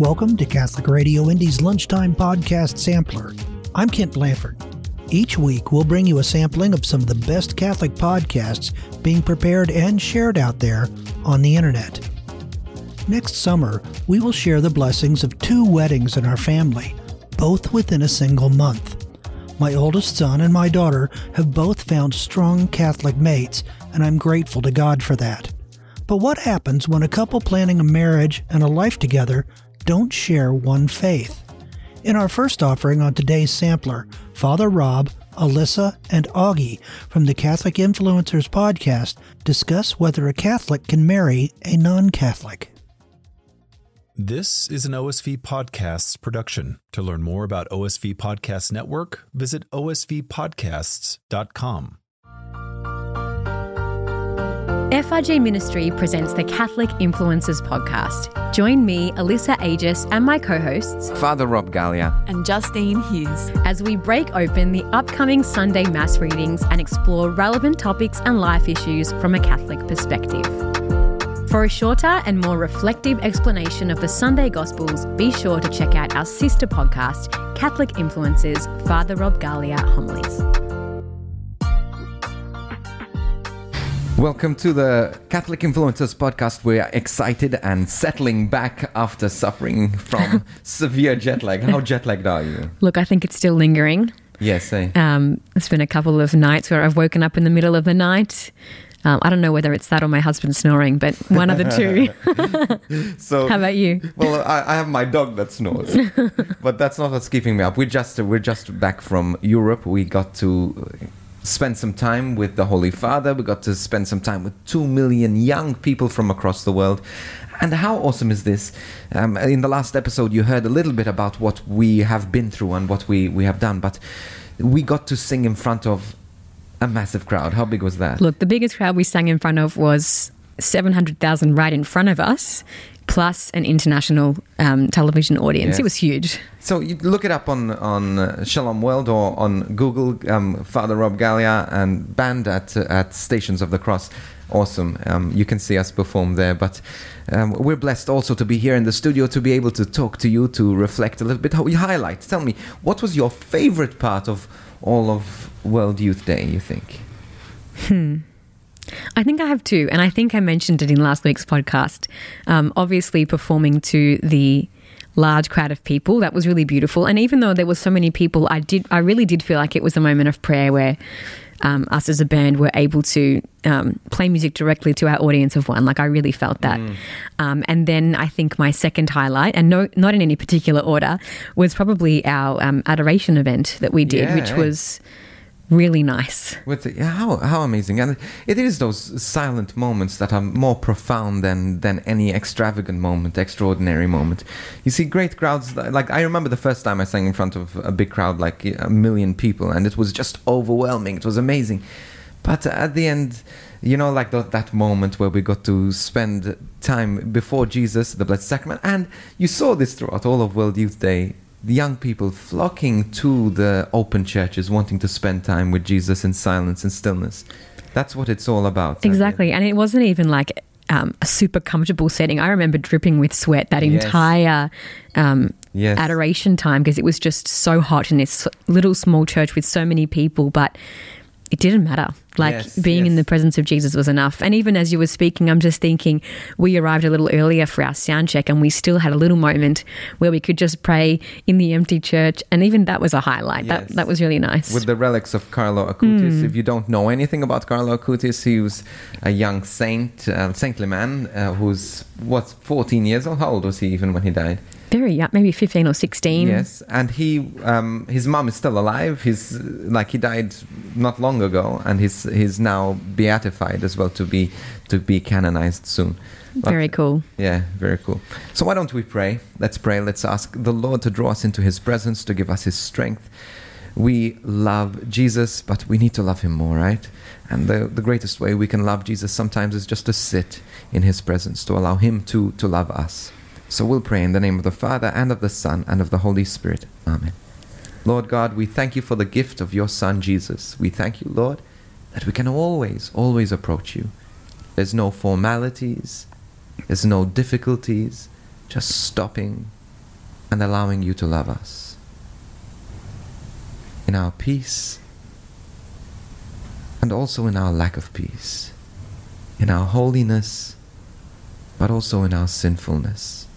Welcome to Catholic Radio Indy's Lunchtime Podcast Sampler. I'm Kent Blanford. Each week, we'll bring you a sampling of some of the best Catholic podcasts being prepared and shared out there on the internet. Next summer, we will share the blessings of two weddings in our family, both within a single month. My oldest son and my daughter have both found strong Catholic mates, and I'm grateful to God for that. But what happens when a couple planning a marriage and a life together don't share one faith? In our first offering on today's sampler, Father Rob, Alyssa, and Augie from the Catholic Influencers podcast discuss whether a Catholic can marry a non Catholic. This is an OSV Podcasts production. To learn more about OSV Podcast Network, visit osvpodcasts.com. FRG Ministry presents the Catholic Influencers Podcast. Join me, Alyssa Aegis, and my co hosts, Father Rob Galea, and Justine Hughes, as we break open the upcoming Sunday Mass readings and explore relevant topics and life issues from a Catholic perspective. For a shorter and more reflective explanation of the Sunday Gospels, be sure to check out our sister podcast, Catholic Influences Father Rob Galea Homilies. Welcome to the Catholic Influencers podcast. We're excited and settling back after suffering from severe jet lag. How jet lagged are you? Look, I think it's still lingering. Yes, eh? Um, it's been a couple of nights where I've woken up in the middle of the night. Um, I don't know whether it's that or my husband snoring, but one of the two. so, how about you? Well, I, I have my dog that snores, but that's not what's keeping me up. We just we're just back from Europe. We got to spend some time with the Holy Father. We got to spend some time with two million young people from across the world. And how awesome is this? Um, in the last episode, you heard a little bit about what we have been through and what we, we have done, but we got to sing in front of a massive crowd. How big was that? Look, the biggest crowd we sang in front of was 700,000 right in front of us plus an international um, television audience. Yes. It was huge. So you look it up on on uh, Shalom World or on Google, um, Father Rob Galea and band at at Stations of the Cross. Awesome. Um, you can see us perform there, but um, we're blessed also to be here in the studio to be able to talk to you, to reflect a little bit. How we highlight. Tell me, what was your favorite part of all of World Youth Day? You think? Hmm. I think I have two, and I think I mentioned it in last week's podcast. Um, obviously, performing to the large crowd of people that was really beautiful, and even though there were so many people, I did I really did feel like it was a moment of prayer where. Um, us as a band were able to um, play music directly to our audience of one. Like I really felt that. Mm. Um, and then I think my second highlight, and no, not in any particular order, was probably our um, adoration event that we did, yeah, which was really nice. With the, how how amazing, and it is those silent moments that are more profound than than any extravagant moment, extraordinary moment. You see great crowds. Like I remember the first time I sang in front of a big crowd, like a million people, and it was just overwhelming. It was amazing. But at the end, you know, like the, that moment where we got to spend time before Jesus, the Blessed Sacrament, and you saw this throughout all of World Youth Day young people flocking to the open churches, wanting to spend time with Jesus in silence and stillness. That's what it's all about. Exactly. And it wasn't even like um, a super comfortable setting. I remember dripping with sweat that yes. entire um, yes. adoration time because it was just so hot in this little small church with so many people. But it didn't matter. Like yes, being yes. in the presence of Jesus was enough. And even as you were speaking, I'm just thinking we arrived a little earlier for our sound check and we still had a little moment where we could just pray in the empty church. And even that was a highlight. Yes. That, that was really nice. With the relics of Carlo Acutis. Mm. If you don't know anything about Carlo Acutis, he was a young saint, uh, saintly man uh, who's, what, 14 years old? How old was he even when he died? Very young, maybe 15 or 16. Yes, and he, um, his mom is still alive. He's like he died not long ago, and he's he's now beatified as well to be to be canonized soon. But, very cool. Yeah, very cool. So why don't we pray? Let's pray. Let's ask the Lord to draw us into His presence, to give us His strength. We love Jesus, but we need to love Him more, right? And the, the greatest way we can love Jesus sometimes is just to sit in His presence, to allow Him to, to love us. So we'll pray in the name of the Father, and of the Son, and of the Holy Spirit. Amen. Lord God, we thank you for the gift of your Son, Jesus. We thank you, Lord, that we can always, always approach you. There's no formalities, there's no difficulties, just stopping, and allowing you to love us. In our peace and also in our lack of peace, in our holiness, but also in our sinfulness.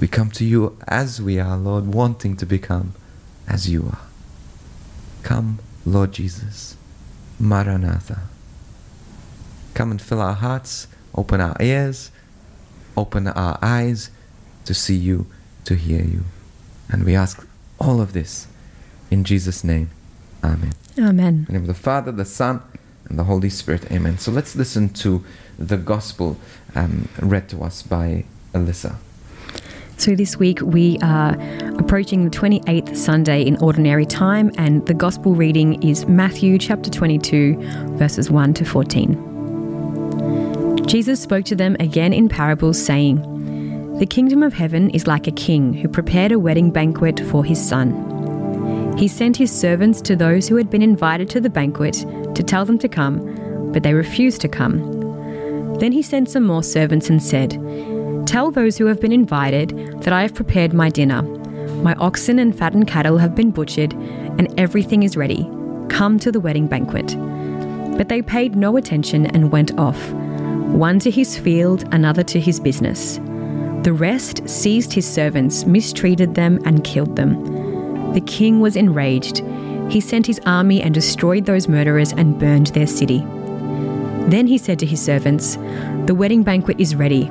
We come to you as we are, Lord, wanting to become as you are. Come, Lord Jesus. Maranatha. Come and fill our hearts, open our ears, open our eyes to see you, to hear you. And we ask all of this in Jesus' name. Amen. Amen. In the name of the Father, the Son, and the Holy Spirit. Amen. So let's listen to the gospel um, read to us by Alyssa. So this week we are approaching the 28th Sunday in Ordinary Time, and the Gospel reading is Matthew chapter 22, verses 1 to 14. Jesus spoke to them again in parables, saying, The kingdom of heaven is like a king who prepared a wedding banquet for his son. He sent his servants to those who had been invited to the banquet to tell them to come, but they refused to come. Then he sent some more servants and said, Tell those who have been invited that I have prepared my dinner. My oxen and fattened cattle have been butchered, and everything is ready. Come to the wedding banquet. But they paid no attention and went off, one to his field, another to his business. The rest seized his servants, mistreated them, and killed them. The king was enraged. He sent his army and destroyed those murderers and burned their city. Then he said to his servants, The wedding banquet is ready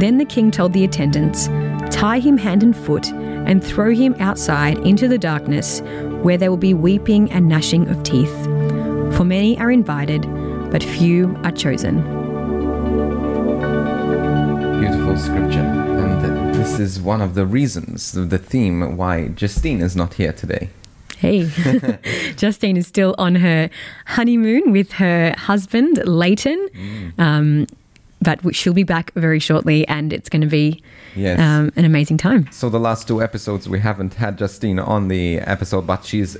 Then the king told the attendants, Tie him hand and foot and throw him outside into the darkness, where there will be weeping and gnashing of teeth. For many are invited, but few are chosen. Beautiful scripture. And this is one of the reasons, the theme why Justine is not here today. Hey, Justine is still on her honeymoon with her husband, Leighton. Mm. Um, but she'll be back very shortly and it's going to be yes. um, an amazing time. So, the last two episodes, we haven't had Justine on the episode, but she's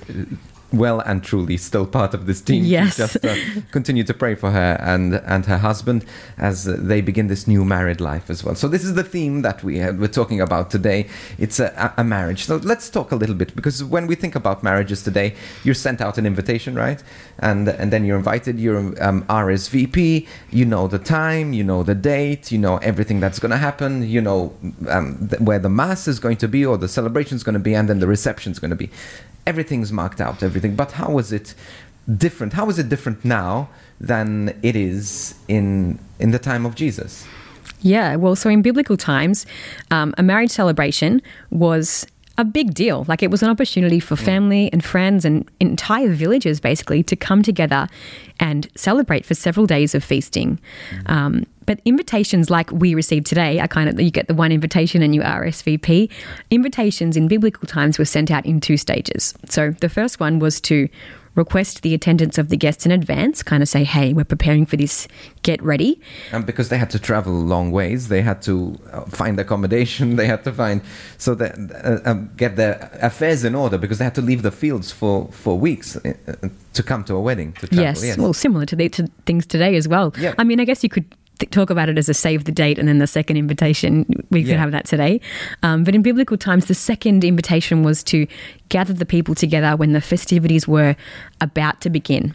well and truly still part of this team. Yes. Just uh, continue to pray for her and, and her husband as they begin this new married life as well. So this is the theme that we had, we're talking about today. It's a, a marriage. So let's talk a little bit because when we think about marriages today, you're sent out an invitation, right? And and then you're invited. You're um, RSVP. You know the time. You know the date. You know everything that's going to happen. You know um, th- where the mass is going to be or the celebration is going to be, and then the reception is going to be everything's marked out, everything. But how was it different? How is it different now than it is in in the time of Jesus? Yeah, well, so in biblical times, um, a marriage celebration was a big deal. Like it was an opportunity for family and friends and entire villages basically to come together and celebrate for several days of feasting. Mm-hmm. Um, but invitations like we received today are kind of you get the one invitation and you RSVP. Invitations in biblical times were sent out in two stages. So the first one was to request the attendance of the guests in advance, kind of say, hey, we're preparing for this, get ready. And because they had to travel long ways, they had to uh, find accommodation, they had to find, so that, uh, um, get their affairs in order because they had to leave the fields for, for weeks uh, uh to come to a wedding, to travel. Yes, yes. well, similar to, the, to things today as well. Yeah. I mean, I guess you could th- talk about it as a save the date and then the second invitation. We yeah. could have that today. Um, but in biblical times, the second invitation was to gather the people together when the festivities were about to begin.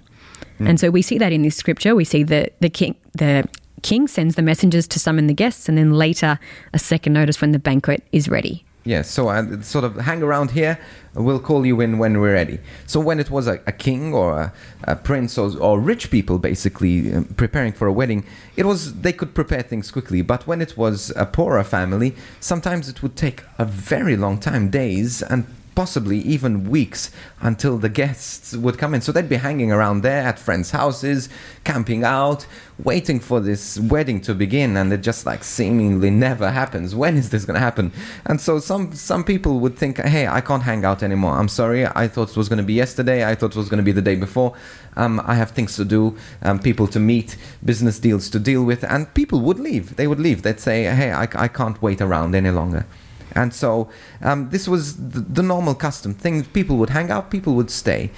Mm. And so we see that in this scripture. We see that the king, the king sends the messengers to summon the guests, and then later a second notice when the banquet is ready. Yes, so uh, sort of hang around here. We'll call you in when we're ready. So when it was a, a king or a, a prince or, or, rich people basically um, preparing for a wedding, it was they could prepare things quickly. But when it was a poorer family, sometimes it would take a very long time, days and possibly even weeks until the guests would come in. So they'd be hanging around there at friends' houses, camping out, waiting for this wedding to begin, and it just like seemingly never happens. When is this going to happen? And so some some people would think, hey, I can't hang out anymore. I'm sorry. I thought it was going to be yesterday. I thought it was going to be the day before. Um, I have things to do, um, people to meet, business deals to deal with, and people would leave. They would leave. They'd say, hey, I, I can't wait around any longer. And so um, this was the, the, normal custom thing. People would hang out, people would stay.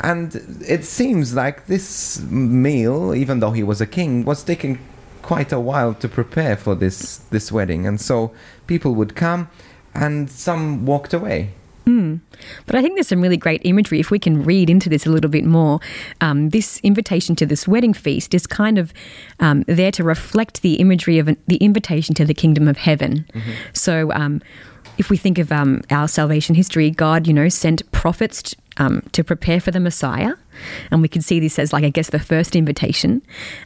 And it seems like this meal, even though he was a king, was taking quite a while to prepare for this, this wedding. And so people would come and some walked away. Mm. But I think there's some really great imagery. If we can read into this a little bit more, um, this invitation to this wedding feast is kind of um, there to reflect the imagery of an, the invitation to the kingdom of heaven. Mm-hmm. So, um, if we think of um, our salvation history, God, you know, sent prophets um, to prepare for the Messiah. And we could see this as, like, I guess, the first invitation.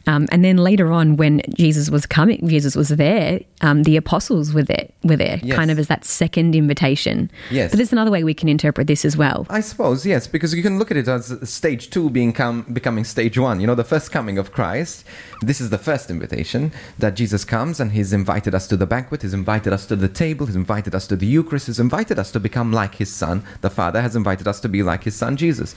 Um, and then later on, when Jesus was coming, Jesus was there, um, the apostles were there, were there yes. kind of as that second invitation. Yes. But there's another way we can interpret this as well. I suppose, yes, because you can look at it as stage two being com- becoming stage one. You know, the first coming of Christ. This is the first invitation that Jesus comes and he's invited us to the banquet, he's invited us to the table, he's invited us to the Eucharist, he's invited us to become like his son. The Father has invited us to be like his son Jesus.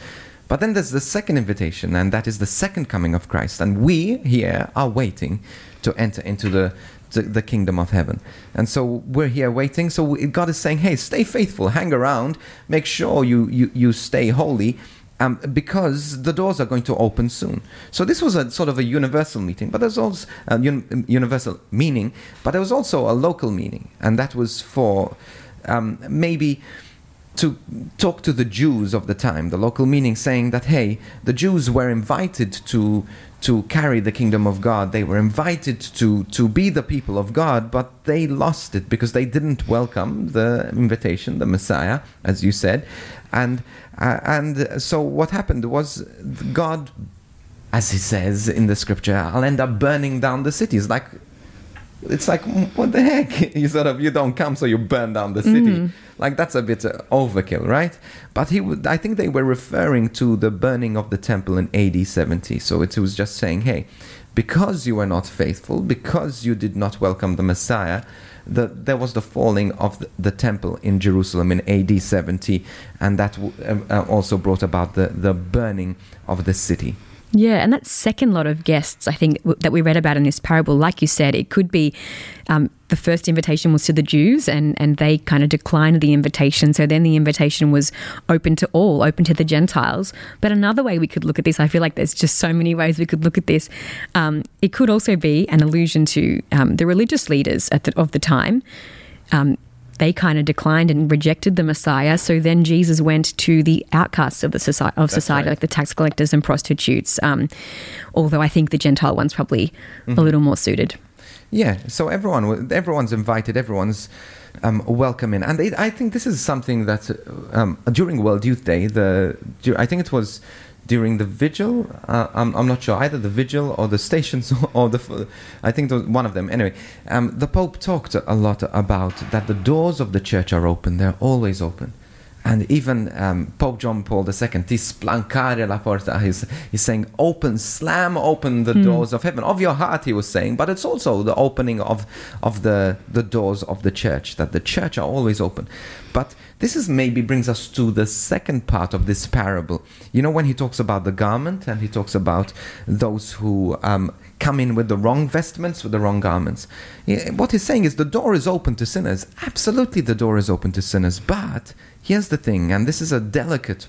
But then there's the second invitation, and that is the second coming of Christ. And we here are waiting to enter into the, the, kingdom of heaven. And so we're here waiting. So God is saying, hey, stay faithful, hang around, make sure you, you, you stay holy. Um, because the doors are going to open soon. So this was a sort of a universal meeting, but there's also a un- universal meaning, but there was also a local meaning, and that was for um, maybe to talk to the Jews of the time, the local meaning saying that, hey, the Jews were invited to, to carry the kingdom of God. They were invited to, to be the people of God, but they lost it because they didn't welcome the invitation, the Messiah, as you said. And, uh, and so what happened was God, as he says in the scripture, I'll end up burning down the cities. Like, it's like, what the heck? You sort of, you don't come, so you burn down the city. Mm. Like that's a bit uh, overkill, right? But he, would, I think they were referring to the burning of the temple in AD 70. So it was just saying, hey, because you were not faithful, because you did not welcome the Messiah, the, there was the falling of the, the, temple in Jerusalem in AD 70, and that w- uh, uh, also brought about the, the burning of the city. Yeah, and that second lot of guests, I think, that we read about in this parable, like you said, it could be um, the first invitation was to the Jews, and, and they kind of declined the invitation. So then the invitation was open to all, open to the Gentiles. But another way we could look at this, I feel like there's just so many ways we could look at this. Um, it could also be an allusion to um, the religious leaders the, of the time. Um, they kind of declined and rejected the Messiah. So then Jesus went to the outcasts of the society, of society, right. like the tax collectors and prostitutes. Um, although I think the Gentile one's probably mm-hmm. a little more suited. Yeah. So everyone, everyone's invited. Everyone's um, welcome in, and it, I think this is something that um, during World Youth Day, the I think it was during the vigil. Uh, I'm, I'm not sure either the vigil or the stations or the. I think one of them. Anyway, um, the Pope talked a lot about that the doors of the church are open. They're always open. And even um, Pope John Paul II, ti splancare la porta, he's, he's saying, open, slam open the mm. doors of heaven, of your heart, he was saying, but it's also the opening of, of the, the doors of the church, that the church are always open. But this is maybe brings us to the second part of this parable. You know, when he talks about the garment and he talks about those who um, come in with the wrong vestments, with the wrong garments. What he's saying is the door is open to sinners. Absolutely, the door is open to sinners, but here's the thing, and this is a delicate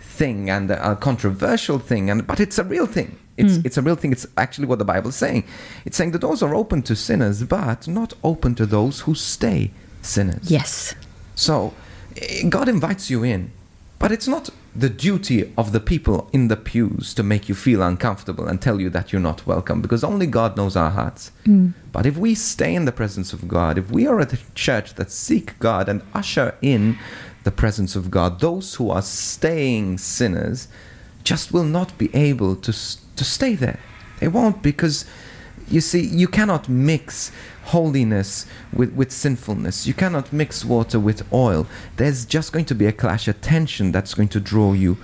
thing and a controversial thing, and but it's a real thing. It's mm. it's a real thing. It's actually what the Bible is saying. It's saying the doors are open to sinners, but not open to those who stay sinners. Yes. So eh, God invites you in, but it's not the duty of the people in the pews to make you feel uncomfortable and tell you that you're not welcome because only God knows our hearts. Mm. But if we stay in the presence of God, if we are at a church that seek God and usher in the presence of God. Those who are staying sinners just will not be able to, to stay there. They won't because You see, you cannot mix holiness with, with sinfulness. You cannot mix water with oil. There's just going to be a clash, a tension that's going to draw you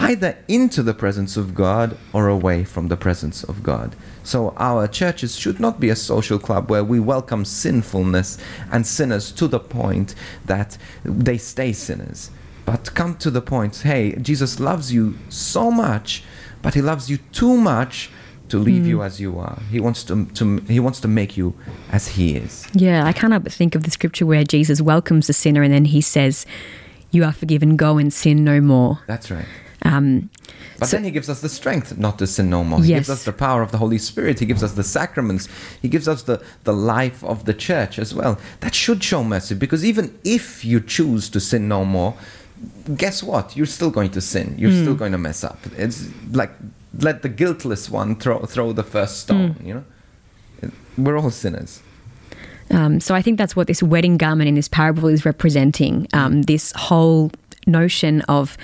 either into the presence of God or away from the presence of God. So our churches should not be a social club where we welcome sinfulness and sinners to the point that they stay sinners. But come to the point, hey, Jesus loves you so much, but he loves you too much to leave you hmm. as you are. He wants to, to he wants to make you as he is. Yeah, I can't but think of the scripture where Jesus welcomes the sinner and then he says, You are forgiven, go and sin no more. That's right. Um, But So- then he gives us the strength not to sin no more. He Yes. gives us the power of the Holy Spirit. He gives us the sacraments. He gives us the, the life of the church as well. That should show mercy because even if you choose to sin no more, guess what? You're still going to sin. You're still going to mess up. It's like let the guiltless one throw, throw the first stone, you know? We're all sinners. Um, so I think that's what this wedding garment in this parable is representing. Um, this whole notion of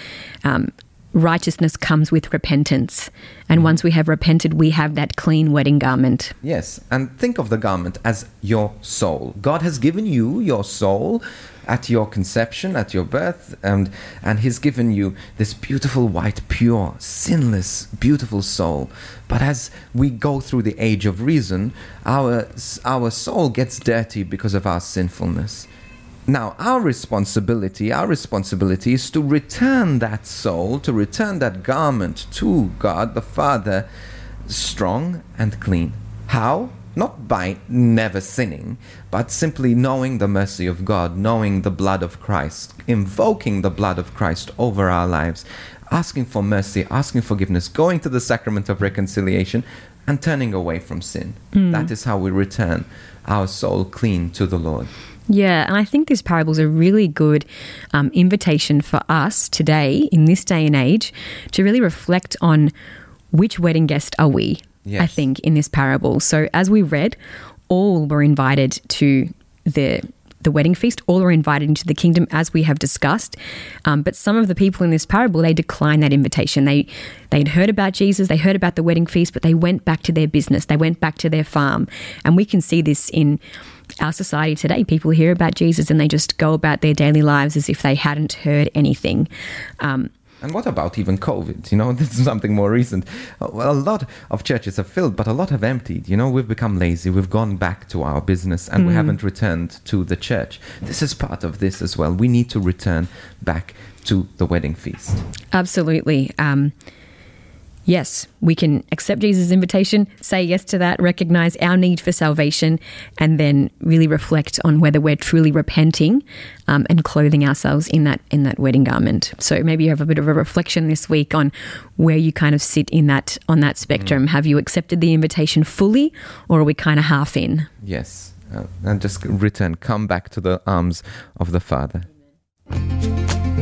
um, righteousness comes with repentance, and mm-hmm. once we have repented, we have that clean wedding garment. Yes, and think of the garment as your soul. God has given you your soul at your conception, at your birth, and and He's given you this beautiful, white, pure, sinless, beautiful soul. But as we go through the age of reason, our our soul gets dirty because of our sinfulness. Now, our responsibility, our responsibility is to return that soul, to return that garment to God the Father, strong and clean. How? Not by never sinning, but simply knowing the mercy of God, knowing the blood of Christ, invoking the blood of Christ over our lives, asking for mercy, asking forgiveness, going to the sacrament of reconciliation, and turning away from sin. Hmm. That is how we return our soul clean to the Lord. Yeah, and I think this parable is a really good um, invitation for us today, in this day and age, to really reflect on which wedding guest are we, I think, in this parable. So, as we read, all were invited to the the wedding feast. All were invited into the kingdom, as we have discussed. Um, but some of the people in this parable they declined that invitation. They they'd heard about Jesus, they heard about the wedding feast, but they went back to their business. They went back to their farm, and we can see this in our society today. People hear about Jesus and they just go about their daily lives as if they hadn't heard anything. Um, And what about even COVID? You know, this is something more recent. Uh, Well, a lot of churches have filled, but a lot have emptied. You know, we've become lazy. We've gone back to our business and we haven't returned to the church. This is part of this as well. We need to return back to the wedding feast. Absolutely. Um, yes, we can accept Jesus' invitation, say yes to that, recognize our need for salvation, and then really reflect on whether we're truly repenting um, and clothing ourselves in that in that wedding garment. So maybe you have a bit of a reflection this week on where you kind of sit in that on that spectrum. Have you accepted the invitation fully, or are we kind of half in? Yes. Uh, and just return, come back to the arms of the Father.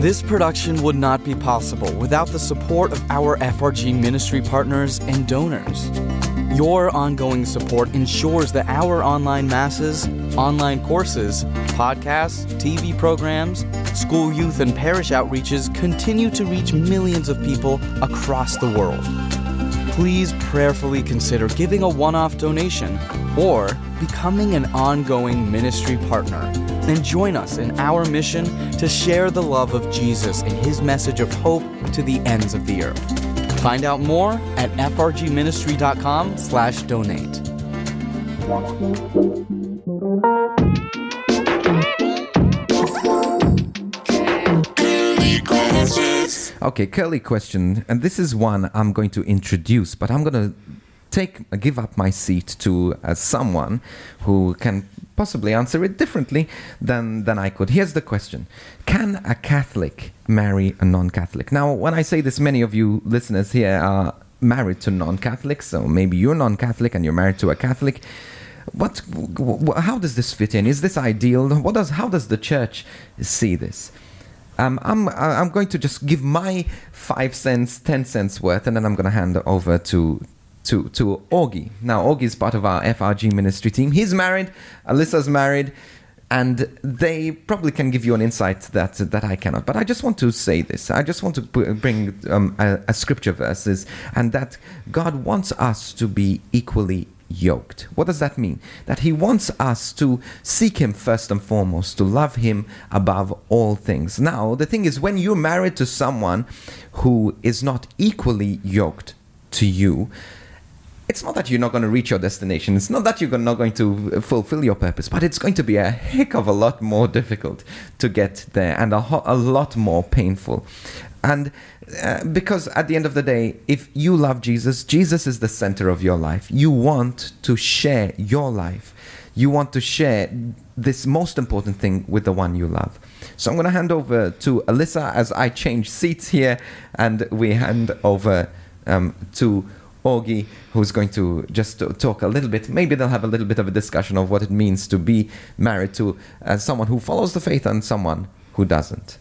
This production would not be possible without the support of our FRG ministry partners and donors. Your ongoing support ensures that our online masses, online courses, podcasts, TV programs, school youth, and parish outreaches continue to reach millions of people across the world. Please prayerfully consider giving a one off donation or becoming an ongoing ministry partner and join us in our mission to share the love of Jesus and his message of hope to the ends of the earth. Find out more at frgministry.com slash donate. Okay, curly question, and this is one I'm going to introduce, but I'm going to take give up my seat to uh, someone who can possibly answer it differently than than I could. Here's the question: Can a Catholic marry a non-Catholic? Now, when I say this, many of you listeners here are married to non-Catholics, so maybe you're non-Catholic and you're married to a Catholic. What? How does this fit in? Is this ideal? What does? How does the Church see this? Um, I'm I'm going to just give my five cents, ten cents worth, and then I'm going to hand over to to to Augie. Now Augie is part of our FRG ministry team. He's married, Alyssa's married, and they probably can give you an insight that that I cannot. But I just want to say this. I just want to bring um, a, a scripture verses, and that God wants us to be equally yoked. What does that mean? That he wants us to seek him first and foremost, to love him above all things. Now, the thing is, when you're married to someone who is not equally yoked to you, it's not that you're not going to reach your destination. It's not that you're not going to fulfill your purpose, but it's going to be a heck of a lot more difficult to get there and a, ho- a lot more painful. And uh, because at the end of the day, if you love Jesus, Jesus is the center of your life. You want to share your life. You want to share this most important thing with the one you love. So I'm going to hand over to Alyssa as I change seats here, and we hand over um, to Augie, who's going to just talk a little bit. Maybe they'll have a little bit of a discussion of what it means to be married to uh, someone who follows the faith and someone who doesn't.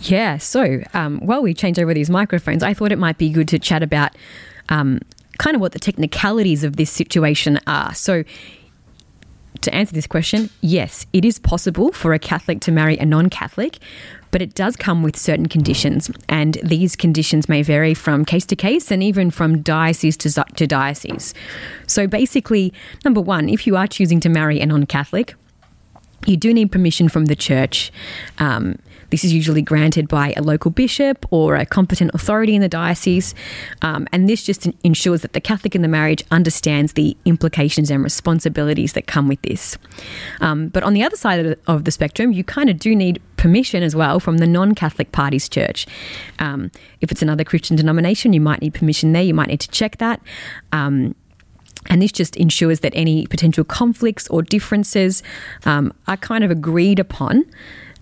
Yeah, so um, while we change over these microphones, I thought it might be good to chat about um, kind of what the technicalities of this situation are. So, to answer this question, yes, it is possible for a Catholic to marry a non Catholic, but it does come with certain conditions. And these conditions may vary from case to case and even from diocese to, to diocese. So, basically, number one, if you are choosing to marry a non Catholic, you do need permission from the church. Um, this is usually granted by a local bishop or a competent authority in the diocese. Um, and this just ensures that the Catholic in the marriage understands the implications and responsibilities that come with this. Um, but on the other side of the, spectrum, you kind of do need permission as well from the non Catholic party's church. Um, if it's another Christian denomination, you might need permission there. You might need to check that. Um, and this just ensures that any potential conflicts or differences um, are kind of agreed upon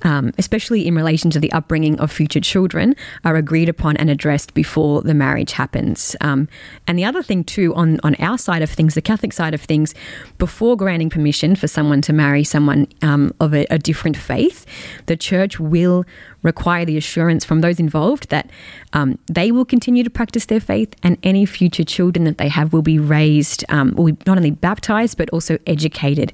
um, especially in relation to the upbringing of future children, are agreed upon and addressed before the marriage happens. Um, and the other thing, too, on, on our side of things, the Catholic side of things, before granting permission for someone to marry someone um, of a, a different faith, the church will require the assurance from those involved that um, they will continue to practice their faith and any future children that they have will be raised, um, will be not only baptized but also educated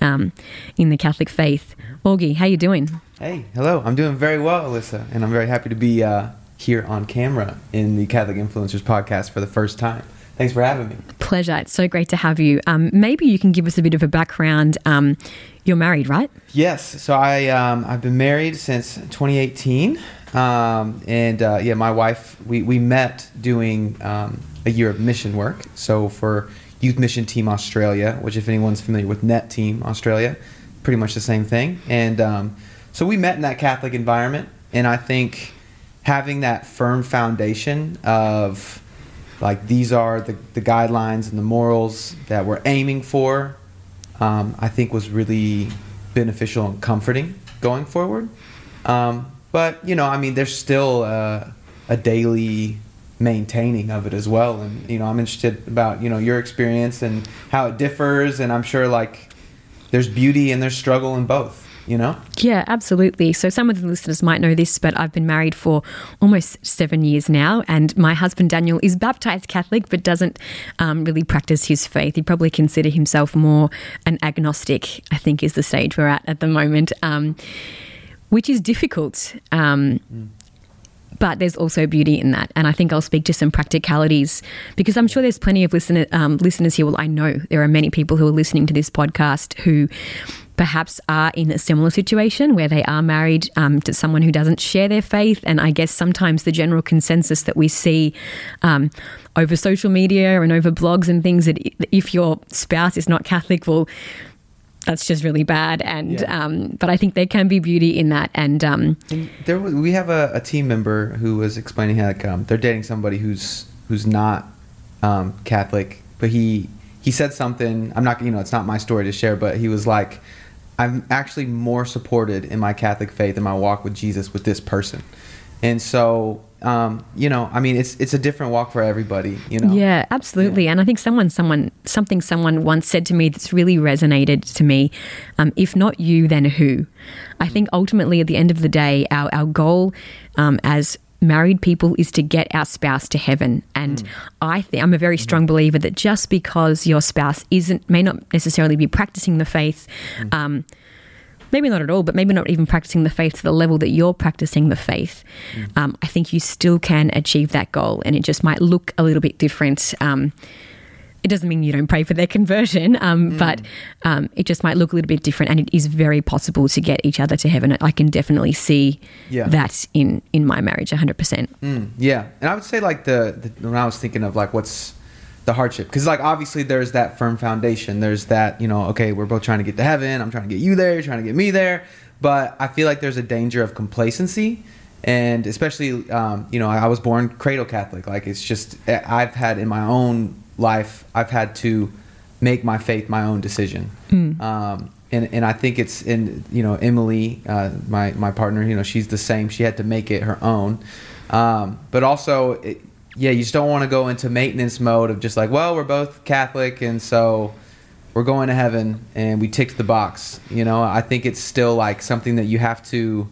um, in the Catholic faith. Augie, how are you doing? Hey, hello. I'm doing very well, Alyssa, and I'm very happy to be uh, here on camera in the Catholic Influencers podcast for the first time. Thanks for having me. Pleasure. It's so great to have you. Um, maybe you can give us a bit of a background. Um, you're married, right? Yes. So I um, I've been married since 2018, um, and uh, yeah, my wife we we met doing um, a year of mission work. So for Youth Mission Team Australia, which if anyone's familiar with Net Team Australia, pretty much the same thing, and um, so we met in that Catholic environment, and I think having that firm foundation of like these are the, the guidelines and the morals that we're aiming for, um, I think was really beneficial and comforting going forward. Um, but you know, I mean, there's still a, a daily maintaining of it as well, and you know, I'm interested about you know your experience and how it differs, and I'm sure like there's beauty and there's struggle in both you know? Yeah, absolutely. So some of the listeners might know this, but I've been married for almost seven years now, and my husband Daniel is baptized Catholic, but doesn't um, really practice his faith. He'd probably consider himself more an agnostic. I think is the stage we're at at the moment, um, which is difficult. Um, mm but there's also beauty in that. And I think I'll speak to some practicalities because I'm sure there's plenty of listener, um, listeners here. Well, I know there are many people who are listening to this podcast who perhaps are in a similar situation where they are married um, to someone who doesn't share their faith. And I guess sometimes the general consensus that we see um, over social media and over blogs and things that if your spouse is not Catholic, well, that's just really bad. And yeah. um, but I think there can be beauty in that. And, um, and there we have a, a, team member who was explaining how like um, they're dating somebody who's who's not um, Catholic, but he he said something. I'm not you know it's not my story to share, but he was like I'm actually more supported in my Catholic faith and my walk with Jesus with this person. And so, um, you know, I mean, it's it's a different walk for everybody. You know. Yeah, absolutely. Yeah. And I think someone, someone, something someone once said to me that's really resonated to me. Um, if not you, then who? I think ultimately, at the end of the day, our our goal um, as married people is to get our spouse to heaven. And mm. I think I'm a very strong believer that just because your spouse isn't may not necessarily be practicing the faith, mm. um, maybe not at all, but maybe not even practicing the faith to the level that you're practicing the faith, mm. um, I think you still can achieve that goal, and it just might look a little bit different. Um, it doesn't mean you don't pray for their conversion, um, Mm. but um, it just might look a little bit different, and it is very possible to get each other to heaven. I can definitely see Yeah. that in in my marriage, hundred percent. Mm, yeah, and I would say like the, the when I was thinking of like what's the hardship because like obviously there's that firm foundation. There's that you know okay we're both trying to get to heaven. I'm trying to get you there. You're trying to get me there. But I feel like there's a danger of complacency, and especially um, you know I was born cradle Catholic. Like it's just I've had in my own life I've had to make my faith my own decision. Um, and, and I think it's in you know Emily, uh, my my partner. You know she's the same. She had to make it her own. Um, but also, it, yeah, you just don't want to go into maintenance mode of just like, well, we're both Catholic, and so we're going to heaven, and we ticked the box. You know, I think it's still like something that you have to,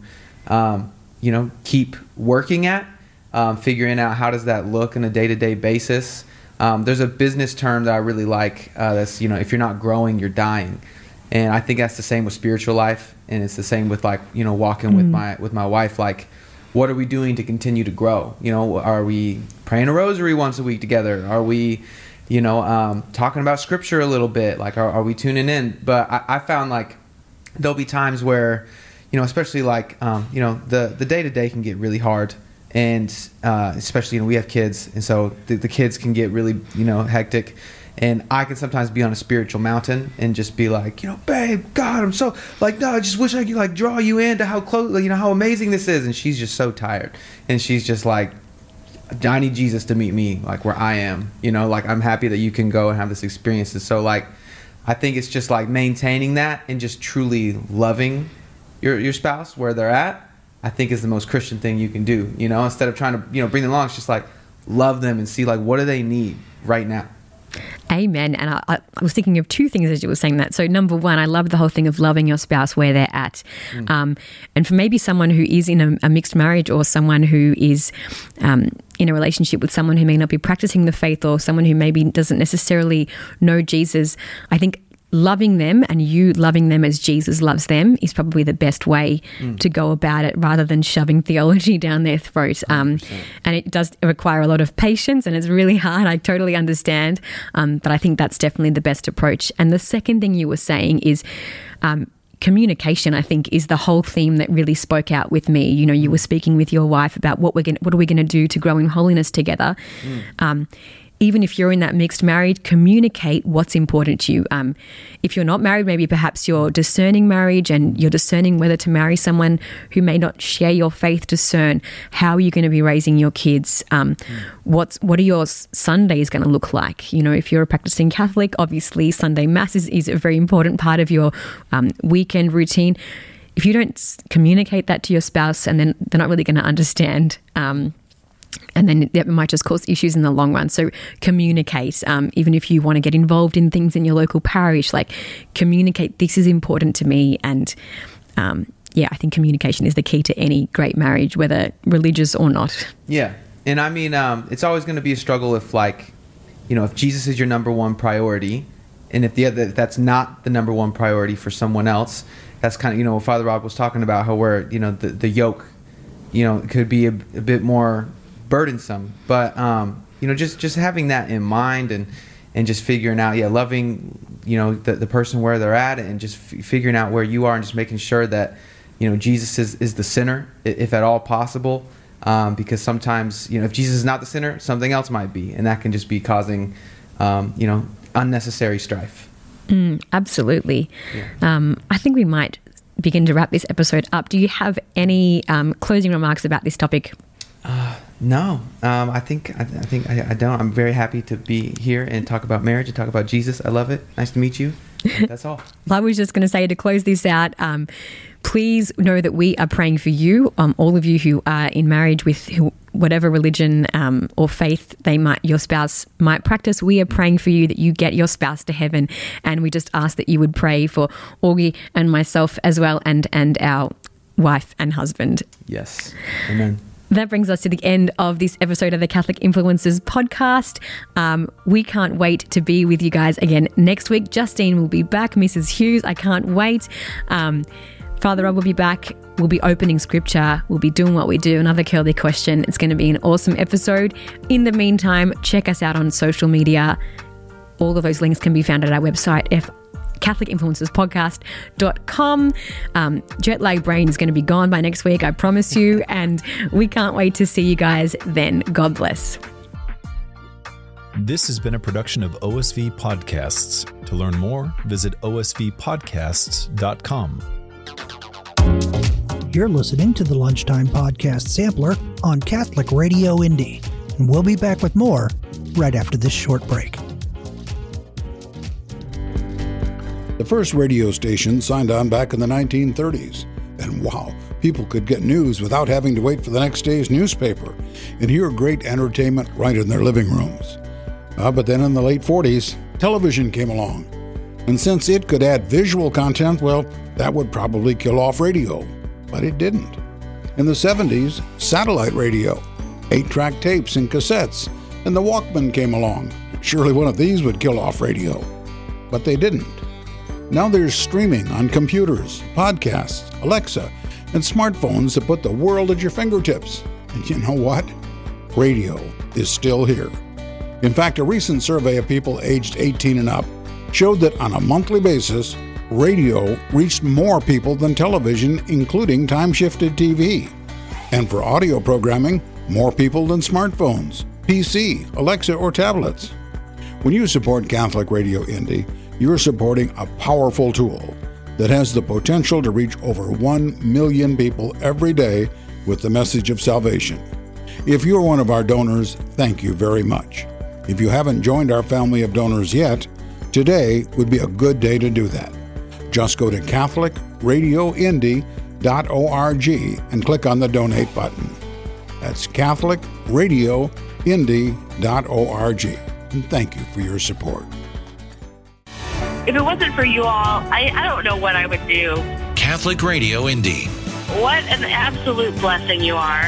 um, you know, keep working at, um, figuring out how does that look on a day to day basis. Um, there's a business term that I really like. Uh, that's you know, if you're not growing, you're dying, and I think that's the same with spiritual life, and it's the same with like you know, walking with my with my wife. Like, what are we doing to continue to grow? You know, are we praying a rosary once a week together? Are we, you know, um, talking about scripture a little bit? Like, are, are we tuning in? But I, I found like there'll be times where, you know, especially like, um, you know, the the day to day can get really hard, and uh, especially you know we have kids, and so the, the kids can get really you know hectic. And I can sometimes be on a spiritual mountain and just be like, you know, babe, God, I'm so like, no, I just wish I could like draw you into how close, you know, how amazing this is. And she's just so tired, and she's just like, I need Jesus to meet me like where I am. You know, like I'm happy that you can go and have this experience. And so like I think it's just like maintaining that and just truly loving your your spouse where they're at, I think is the most Christian thing you can do. You know, instead of trying to, you know, bring them along, it's just like love them and see like what do they need right now. Amen. And I, I was thinking of two things as you were saying that. So, number one, I love the whole thing of loving your spouse where they're at. Um, and for maybe someone who is in a, a mixed marriage or someone who is um, in a relationship with someone who may not be practicing the faith or someone who maybe doesn't necessarily know Jesus, I think loving them and you loving them as Jesus loves them is probably the best way to go about it rather than shoving theology down their throat. Um, and it does require a lot of patience and it's really hard. I totally understand. Um, but I think that's definitely the best approach. And the second thing you were saying is, um, communication i think is the whole theme that really spoke out with me you know you were speaking with your wife about what we're going what are we going to do to grow in holiness together um, even if you're in that mixed marriage, communicate what's important to you. Um, if you're not married, maybe perhaps you're discerning marriage and you're discerning whether to marry someone who may not share your faith. Discern how are you going to be raising your kids. Um, What's what are your Sundays going to look like? You know, if you're a practicing Catholic, obviously Sunday Mass is, is a very important part of your um, weekend routine. If you don't communicate that to your spouse, and then they're not really going to understand. And then that might just cause issues in the long run. So communicate, um, even if you want to get involved in things in your local parish, like communicate. This is important to me, and um, yeah, I think communication is the key to any great marriage, whether religious or not. Yeah, and I mean, um, it's always going to be a struggle if, like, you know, if Jesus is your number one priority, and if the other, if that's not the number one priority for someone else, that's kind of you know, Father Rob was talking about how where you know the the yoke, you know, could be a, a bit more burdensome. But um, you know, just just having that in mind and and just figuring out, yeah, loving you know the the person where they're at, and just f- figuring out where you are, and just making sure that you know Jesus is is the center, if at all possible. Um, because sometimes you know if Jesus is not the center, something else might be, and that can just be causing um, you know unnecessary strife. Mm, absolutely. Um, I think we might begin to wrap this episode up. Do you have any um, closing remarks about this topic? No, um, I think I, I think I, I don't. I'm very happy to be here and talk about marriage and talk about Jesus. I love it. Nice to meet you. That's all. I was just going to say to close this out, um, please know that we are praying for you, um, all of you who are in marriage with who, whatever religion um, or faith they might your spouse might practice. We are praying for you that you get your spouse to heaven, and we just ask that you would pray for Augie and myself as well, and and our wife and husband. Yes. Amen. That brings us to the end of this episode of the Catholic Influencers podcast. Um, we can't wait to be with you guys again next week. Justine will be back, Mrs. Hughes. I can't wait. Um, Father Rob will be back. We'll be opening scripture. We'll be doing what we do. Another curly question. It's going to be an awesome episode. In the meantime, check us out on social media. All of those links can be found at our website, CatholicInfluencersPodcast.com. Um, jet lag brain is going to be gone by next week, I promise you. And we can't wait to see you guys then. God bless. This has been a production of OSV Podcasts. To learn more, visit osvpodcasts.com. You're listening to the Lunchtime Podcast Sampler on Catholic Radio Indy, and we'll be back with more right after this short break. The first radio station signed on back in the 1930s. And wow, people could get news without having to wait for the next day's newspaper and hear great entertainment right in their living rooms. Uh, but then in the late 40s, television came along. And since it could add visual content, well, that would probably kill off radio. But it didn't. In the 70s, satellite radio, 8 track tapes and cassettes, and the Walkman came along. Surely one of these would kill off radio. But they didn't. Now there's streaming on computers, podcasts, Alexa, and smartphones that put the world at your fingertips. And you know what? Radio is still here. In fact, a recent survey of people aged 18 and up showed that on a monthly basis, radio reached more people than television, including time shifted TV. And for audio programming, more people than smartphones, PC, Alexa, or tablets. When you support Catholic Radio Indy, you're supporting a powerful tool that has the potential to reach over 1 million people every day with the message of salvation. If you're one of our donors, thank you very much. If you haven't joined our family of donors yet, today would be a good day to do that. Just go to CatholicRadioIndy.org and click on the donate button. That's CatholicRadioIndy.org. And thank you for your support. If it wasn't for you all, I, I don't know what I would do. Catholic Radio Indy. What an absolute blessing you are.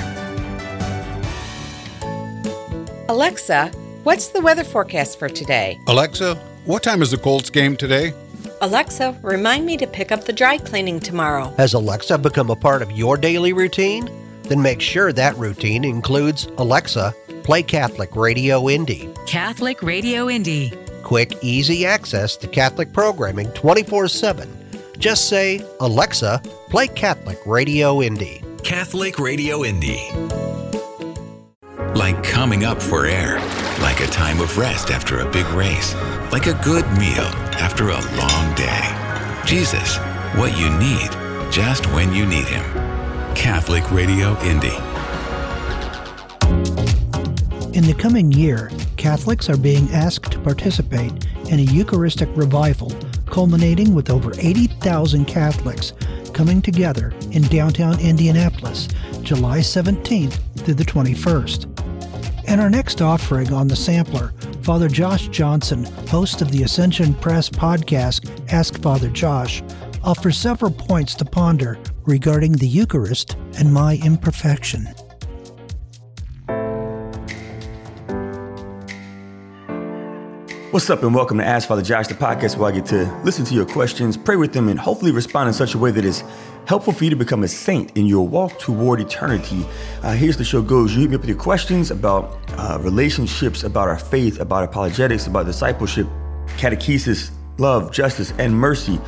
Alexa, what's the weather forecast for today? Alexa, what time is the Colts game today? Alexa, remind me to pick up the dry cleaning tomorrow. Has Alexa become a part of your daily routine? Then make sure that routine includes Alexa, play Catholic Radio Indy. Catholic Radio Indy. Quick, easy access to Catholic programming 24 7. Just say, Alexa, play Catholic Radio Indy. Catholic Radio Indy. Like coming up for air, like a time of rest after a big race, like a good meal after a long day. Jesus, what you need, just when you need Him. Catholic Radio Indy. In the coming year, Catholics are being asked to participate in a Eucharistic revival culminating with over 80,000 Catholics coming together in downtown Indianapolis, July 17th through the 21st. And our next offering on the sampler, Father Josh Johnson, host of the Ascension Press podcast Ask Father Josh, offers several points to ponder regarding the Eucharist and my imperfection. What's up, and welcome to Ask Father Josh, the podcast where I get to listen to your questions, pray with them, and hopefully respond in such a way that is helpful for you to become a saint in your walk toward eternity. Uh, here's the show goes. You hit me up with your questions about uh, relationships, about our faith, about apologetics, about discipleship, catechesis, love, justice, and mercy.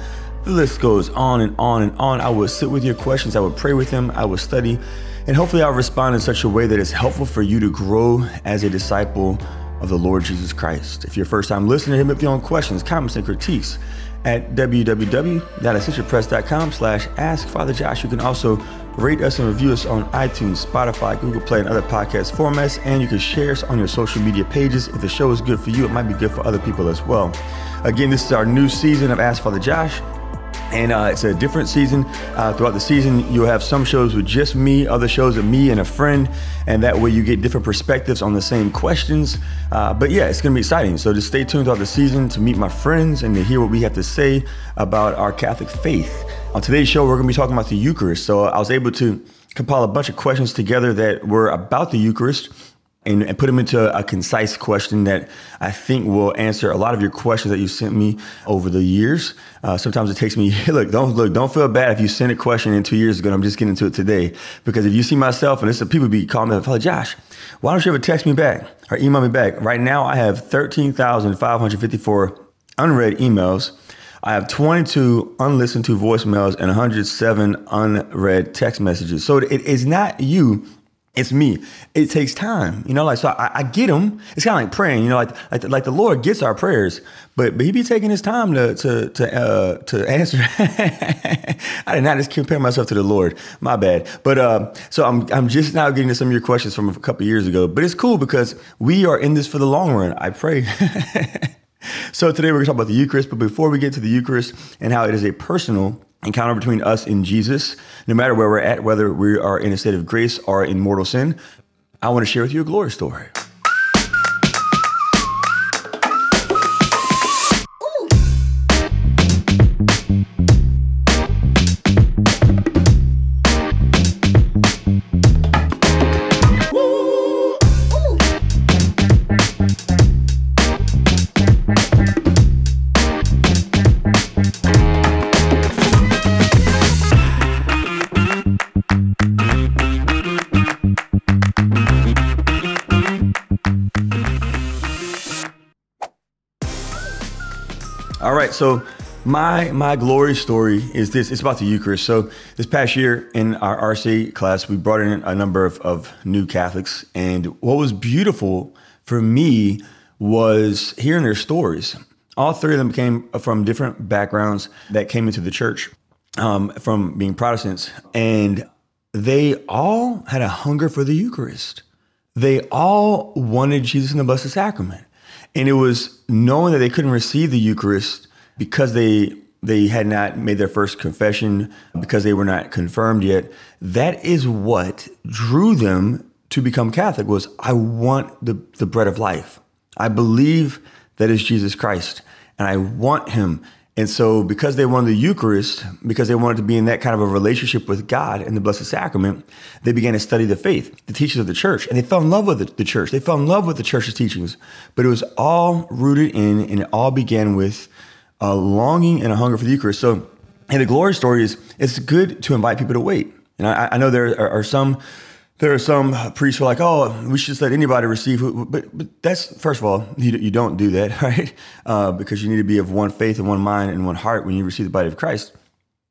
The list goes on and on and on. I will sit with your questions, I will pray with them, I will study, and hopefully I'll respond in such a way that is helpful for you to grow as a disciple of the Lord Jesus Christ. If you're first time listener, hit me with your own questions, comments, and critiques at www.ascensionpress.com slash ask Father Josh. You can also rate us and review us on iTunes, Spotify, Google Play, and other podcast formats. And you can share us on your social media pages. If the show is good for you, it might be good for other people as well. Again, this is our new season of Ask Father Josh. And uh, it's a different season. Uh, throughout the season, you'll have some shows with just me, other shows with me and a friend, and that way you get different perspectives on the same questions. Uh, but yeah, it's gonna be exciting. So just stay tuned throughout the season to meet my friends and to hear what we have to say about our Catholic faith. On today's show, we're gonna be talking about the Eucharist. So I was able to compile a bunch of questions together that were about the Eucharist and, and put them into a concise question that I think will answer a lot of your questions that you sent me over the years. Uh, sometimes it takes me look don't look don't feel bad if you sent a question in two years ago. I'm just getting into it today because if you see myself and this people be calling me, Father Josh, why don't you ever text me back or email me back? Right now I have thirteen thousand five hundred fifty four unread emails. I have 22 unlistened to voicemails and 107 unread text messages. So it is not you it's me. It takes time, you know. Like so, I, I get them. It's kind of like praying, you know. Like like the, like the Lord gets our prayers, but but He be taking His time to to to uh, to answer. I did not just compare myself to the Lord. My bad. But uh, so I'm I'm just now getting to some of your questions from a couple years ago. But it's cool because we are in this for the long run. I pray. so today we're gonna talk about the Eucharist. But before we get to the Eucharist and how it is a personal encounter between us and Jesus, no matter where we're at, whether we are in a state of grace or in mortal sin, I want to share with you a glory story. So my my glory story is this. It's about the Eucharist. So this past year in our RC class, we brought in a number of, of new Catholics, and what was beautiful for me was hearing their stories. All three of them came from different backgrounds that came into the church um, from being Protestants, and they all had a hunger for the Eucharist. They all wanted Jesus in the Blessed Sacrament. And it was knowing that they couldn't receive the Eucharist because they they had not made their first confession, because they were not confirmed yet. That is what drew them to become Catholic was I want the, the bread of life. I believe that is Jesus Christ and I want him. And so, because they wanted the Eucharist, because they wanted to be in that kind of a relationship with God in the Blessed Sacrament, they began to study the faith, the teachings of the church, and they fell in love with the, the church. They fell in love with the church's teachings. But it was all rooted in, and it all began with a longing and a hunger for the Eucharist. So, and the glory story is it's good to invite people to wait. And I, I know there are, are some there are some priests who are like, oh, we should just let anybody receive. But, but that's, first of all, you, you don't do that, right? Uh, because you need to be of one faith and one mind and one heart when you receive the body of Christ.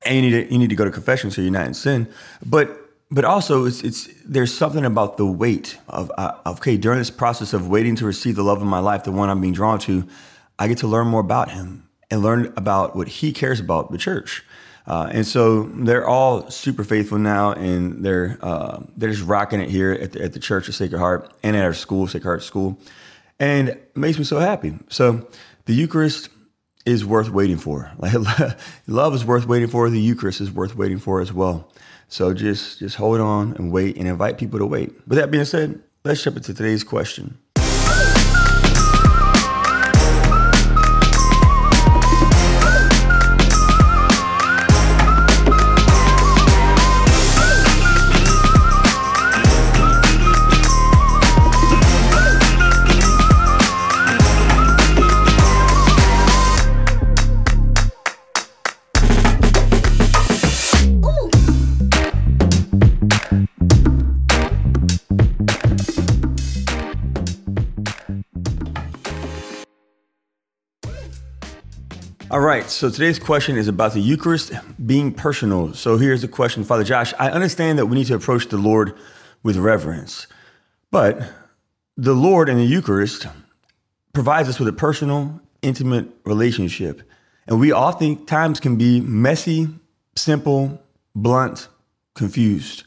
And you need to, you need to go to confession so you're not in sin. But but also, it's, it's there's something about the weight of, uh, okay, during this process of waiting to receive the love of my life, the one I'm being drawn to, I get to learn more about him and learn about what he cares about, the church. Uh, and so they're all super faithful now, and they're uh, they're just rocking it here at the, at the Church of Sacred Heart and at our school, Sacred Heart School, and it makes me so happy. So the Eucharist is worth waiting for. Like love is worth waiting for. The Eucharist is worth waiting for as well. So just just hold on and wait, and invite people to wait. With that being said, let's jump into today's question. Right, so today's question is about the Eucharist being personal. So here's the question, Father Josh. I understand that we need to approach the Lord with reverence, but the Lord and the Eucharist provides us with a personal, intimate relationship. And we oftentimes can be messy, simple, blunt, confused.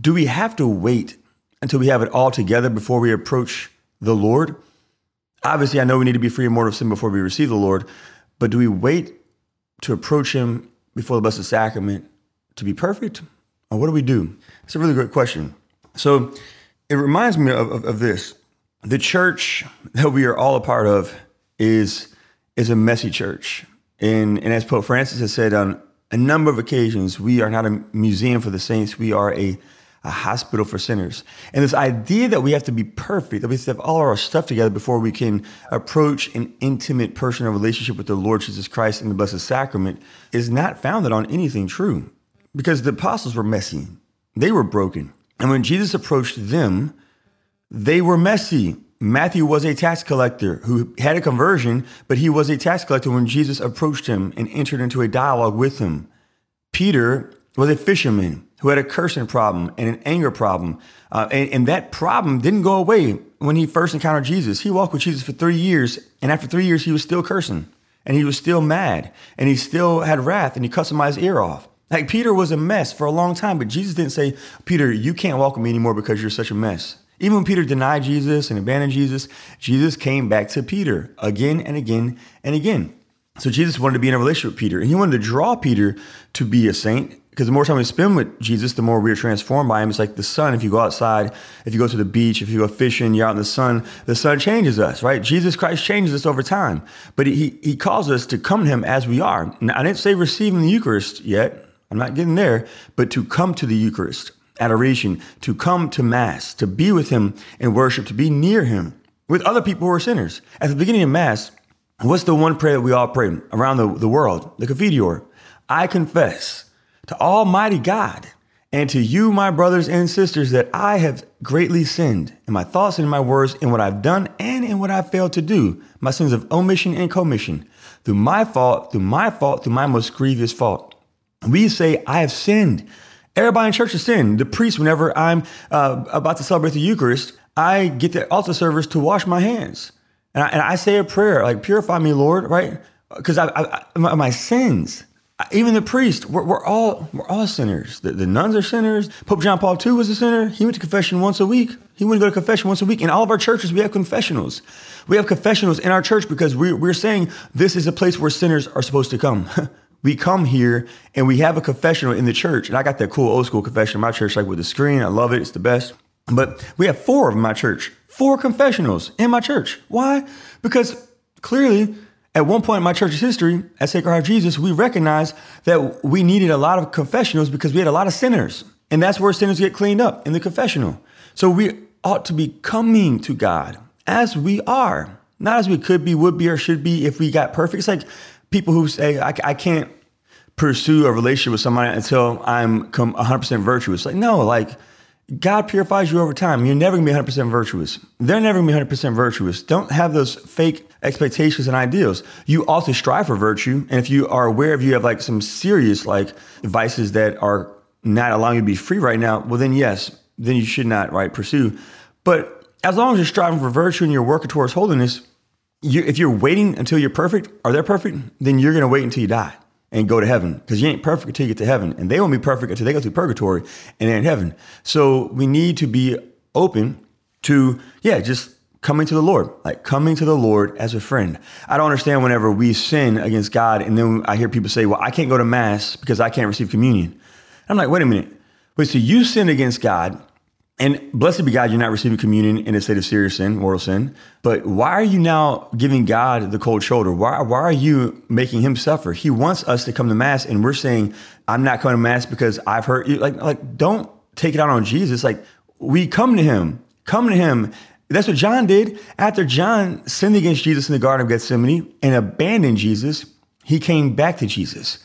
Do we have to wait until we have it all together before we approach the Lord? Obviously, I know we need to be free of mortal sin before we receive the Lord, but do we wait to approach Him before the Blessed Sacrament to be perfect? Or what do we do? It's a really great question. So it reminds me of, of, of this. The church that we are all a part of is, is a messy church. And, and as Pope Francis has said on a number of occasions, we are not a museum for the saints, we are a a hospital for sinners. And this idea that we have to be perfect, that we have to have all our stuff together before we can approach an intimate personal relationship with the Lord Jesus Christ in the Blessed Sacrament is not founded on anything true. Because the apostles were messy, they were broken. And when Jesus approached them, they were messy. Matthew was a tax collector who had a conversion, but he was a tax collector when Jesus approached him and entered into a dialogue with him. Peter was a fisherman who had a cursing problem and an anger problem. Uh, and, and that problem didn't go away when he first encountered Jesus. He walked with Jesus for three years, and after three years, he was still cursing and he was still mad and he still had wrath and he cut somebody's ear off. Like Peter was a mess for a long time, but Jesus didn't say, Peter, you can't walk with me anymore because you're such a mess. Even when Peter denied Jesus and abandoned Jesus, Jesus came back to Peter again and again and again. So Jesus wanted to be in a relationship with Peter, and he wanted to draw Peter to be a saint. Because the more time we spend with Jesus, the more we are transformed by him. It's like the sun. If you go outside, if you go to the beach, if you go fishing, you're out in the sun, the sun changes us, right? Jesus Christ changes us over time. But he, he calls us to come to him as we are. Now, I didn't say receiving the Eucharist yet. I'm not getting there, but to come to the Eucharist, adoration, to come to Mass, to be with him in worship, to be near him with other people who are sinners. At the beginning of Mass, what's the one prayer that we all pray around the, the world? The Confiteor. I confess to Almighty God and to you, my brothers and sisters, that I have greatly sinned in my thoughts and in my words, in what I've done and in what I've failed to do, my sins of omission and commission, through my fault, through my fault, through my most grievous fault. We say, I have sinned. Everybody in church has sinned. The priest, whenever I'm uh, about to celebrate the Eucharist, I get the altar servers to wash my hands. And I, and I say a prayer, like, purify me, Lord, right? Because I, I, my, my sins even the priest, we're, we're, all we're all sinners. The, the, nuns are sinners. Pope John Paul II was a sinner. He went to confession once a week. He went to go to confession once a week. In all of our churches, we have confessionals. We have confessionals in our church because we, we're saying this is a place where sinners are supposed to come. we come here and we have a confessional in the church. And I got that cool old school confession in my church, like with the screen. I love it. It's the best. But we have four of my church. Four confessionals in my church. Why? Because clearly at one point in my church's history, at Sacred Heart of Jesus, we recognized that we needed a lot of confessionals because we had a lot of sinners. And that's where sinners get cleaned up in the confessional. So we ought to be coming to God as we are, not as we could be, would be, or should be if we got perfect. It's like people who say, I, I can't pursue a relationship with somebody until I'm 100% virtuous. Like, no, like, God purifies you over time. You're never gonna be 100% virtuous. They're never gonna be 100% virtuous. Don't have those fake expectations and ideals. You also strive for virtue. And if you are aware of you have like some serious like vices that are not allowing you to be free right now, well, then yes, then you should not, right, pursue. But as long as you're striving for virtue and you're working towards holiness, you, if you're waiting until you're perfect or they're perfect, then you're gonna wait until you die and go to heaven because you ain't perfect until you get to heaven. And they won't be perfect until they go through purgatory and they're in heaven. So we need to be open to, yeah, just coming to the Lord, like coming to the Lord as a friend. I don't understand whenever we sin against God and then I hear people say, well, I can't go to mass because I can't receive communion. I'm like, wait a minute. Wait, so you sin against God and blessed be God, you're not receiving communion in a state of serious sin, moral sin. But why are you now giving God the cold shoulder? Why, why are you making him suffer? He wants us to come to Mass, and we're saying, I'm not coming to Mass because I've hurt you. Like, like don't take it out on Jesus. Like, we come to him, come to him. That's what John did. After John sinned against Jesus in the Garden of Gethsemane and abandoned Jesus, he came back to Jesus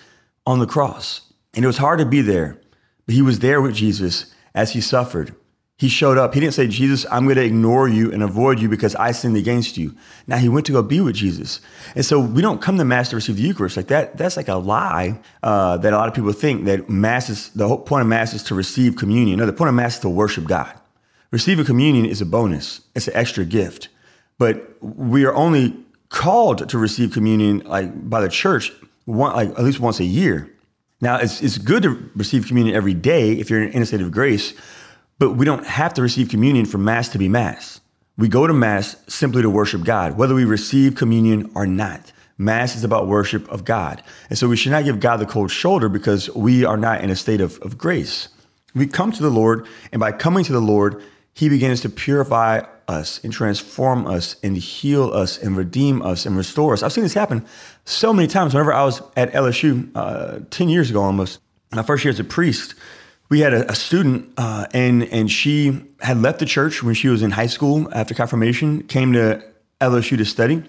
on the cross. And it was hard to be there, but he was there with Jesus as he suffered. He showed up. He didn't say, Jesus, I'm going to ignore you and avoid you because I sinned against you. Now he went to go be with Jesus. And so we don't come to Mass to receive the Eucharist. Like that, that's like a lie uh, that a lot of people think that Mass is, the whole point of Mass is to receive communion. No, the point of Mass is to worship God. Receiving communion is a bonus. It's an extra gift. But we are only called to receive communion like by the church one, like at least once a year. Now it's, it's good to receive communion every day if you're in a state of grace, but we don't have to receive communion for Mass to be Mass. We go to Mass simply to worship God, whether we receive communion or not. Mass is about worship of God. And so we should not give God the cold shoulder because we are not in a state of, of grace. We come to the Lord, and by coming to the Lord, He begins to purify us and transform us and heal us and redeem us and restore us. I've seen this happen so many times. Whenever I was at LSU uh, 10 years ago almost, my first year as a priest, we had a, a student, uh, and and she had left the church when she was in high school after confirmation, came to LSU to study,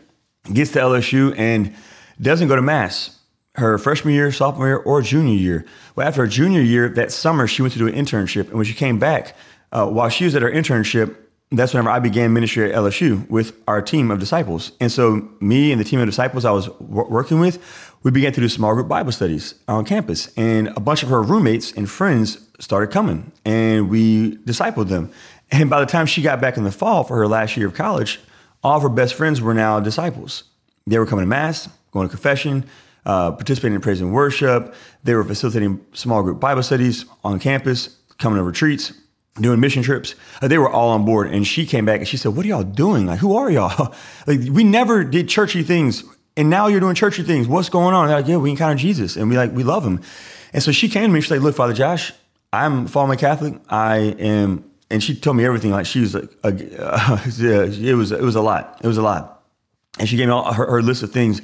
gets to LSU and doesn't go to mass her freshman year, sophomore year, or junior year. Well, after her junior year, that summer she went to do an internship, and when she came back, uh, while she was at her internship, that's whenever I began ministry at LSU with our team of disciples. And so, me and the team of disciples I was w- working with, we began to do small group Bible studies on campus. And a bunch of her roommates and friends started coming, and we discipled them. And by the time she got back in the fall for her last year of college, all of her best friends were now disciples. They were coming to Mass, going to confession, uh, participating in praise and worship. They were facilitating small group Bible studies on campus, coming to retreats doing mission trips. Uh, they were all on board. And she came back and she said, What are y'all doing? Like, who are y'all? like, we never did churchy things. And now you're doing churchy things. What's going on? And they're like, Yeah, we encounter Jesus and we like, we love him. And so she came to me. She's like, Look, Father Josh, I'm following Catholic. I am, and she told me everything. Like, she was like, uh, yeah, it was, it was a lot. It was a lot. And she gave me all her, her list of things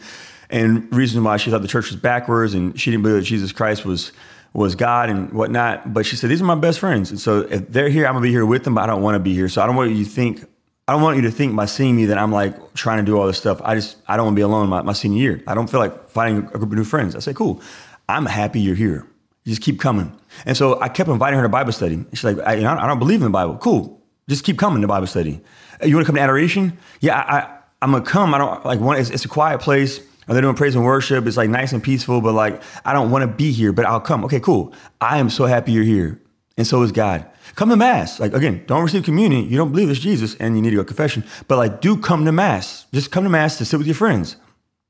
and reasons why she thought the church was backwards and she didn't believe that Jesus Christ was was God and whatnot. But she said, These are my best friends. And so if they're here, I'm gonna be here with them, but I don't want to be here. So I don't want you to think I don't want you to think by seeing me that I'm like trying to do all this stuff. I just I don't want to be alone my, my senior year. I don't feel like finding a group of new friends. I say, cool. I'm happy you're here. You just keep coming. And so I kept inviting her to Bible study. She's like, I, you know, I don't believe in the Bible. Cool. Just keep coming to Bible study. You want to come to adoration? Yeah, I, I, am gonna come. I don't like one. It's, it's a quiet place. Are they doing praise and worship? It's like nice and peaceful, but like I don't want to be here, but I'll come. Okay, cool. I am so happy you're here. And so is God. Come to Mass. Like again, don't receive communion. You don't believe it's Jesus and you need to go to confession. But like do come to Mass. Just come to Mass to sit with your friends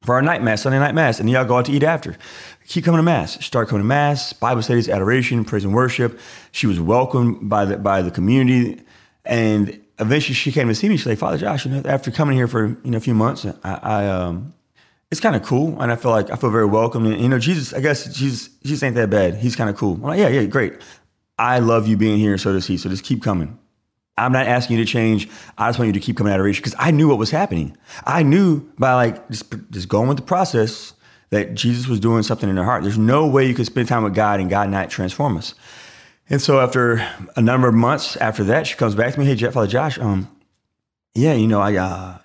for our night mass, Sunday night mass, and y'all go out to eat after. Keep coming to mass. Start coming to mass, Bible studies, adoration, praise and worship. She was welcomed by the by the community, and eventually she came to see me. She's like, Father Josh, after coming here for you know a few months, I, I um it's kind of cool, and I feel like I feel very welcome. And you know, Jesus, I guess Jesus, Jesus ain't that bad. He's kind of cool. I'm like, yeah, yeah, great. I love you being here, and so does he. So just keep coming. I'm not asking you to change. I just want you to keep coming out of reach because I knew what was happening. I knew by like just, just going with the process that Jesus was doing something in her heart. There's no way you could spend time with God and God not transform us. And so after a number of months after that, she comes back to me, hey, Father Josh, um, yeah, you know, I, uh,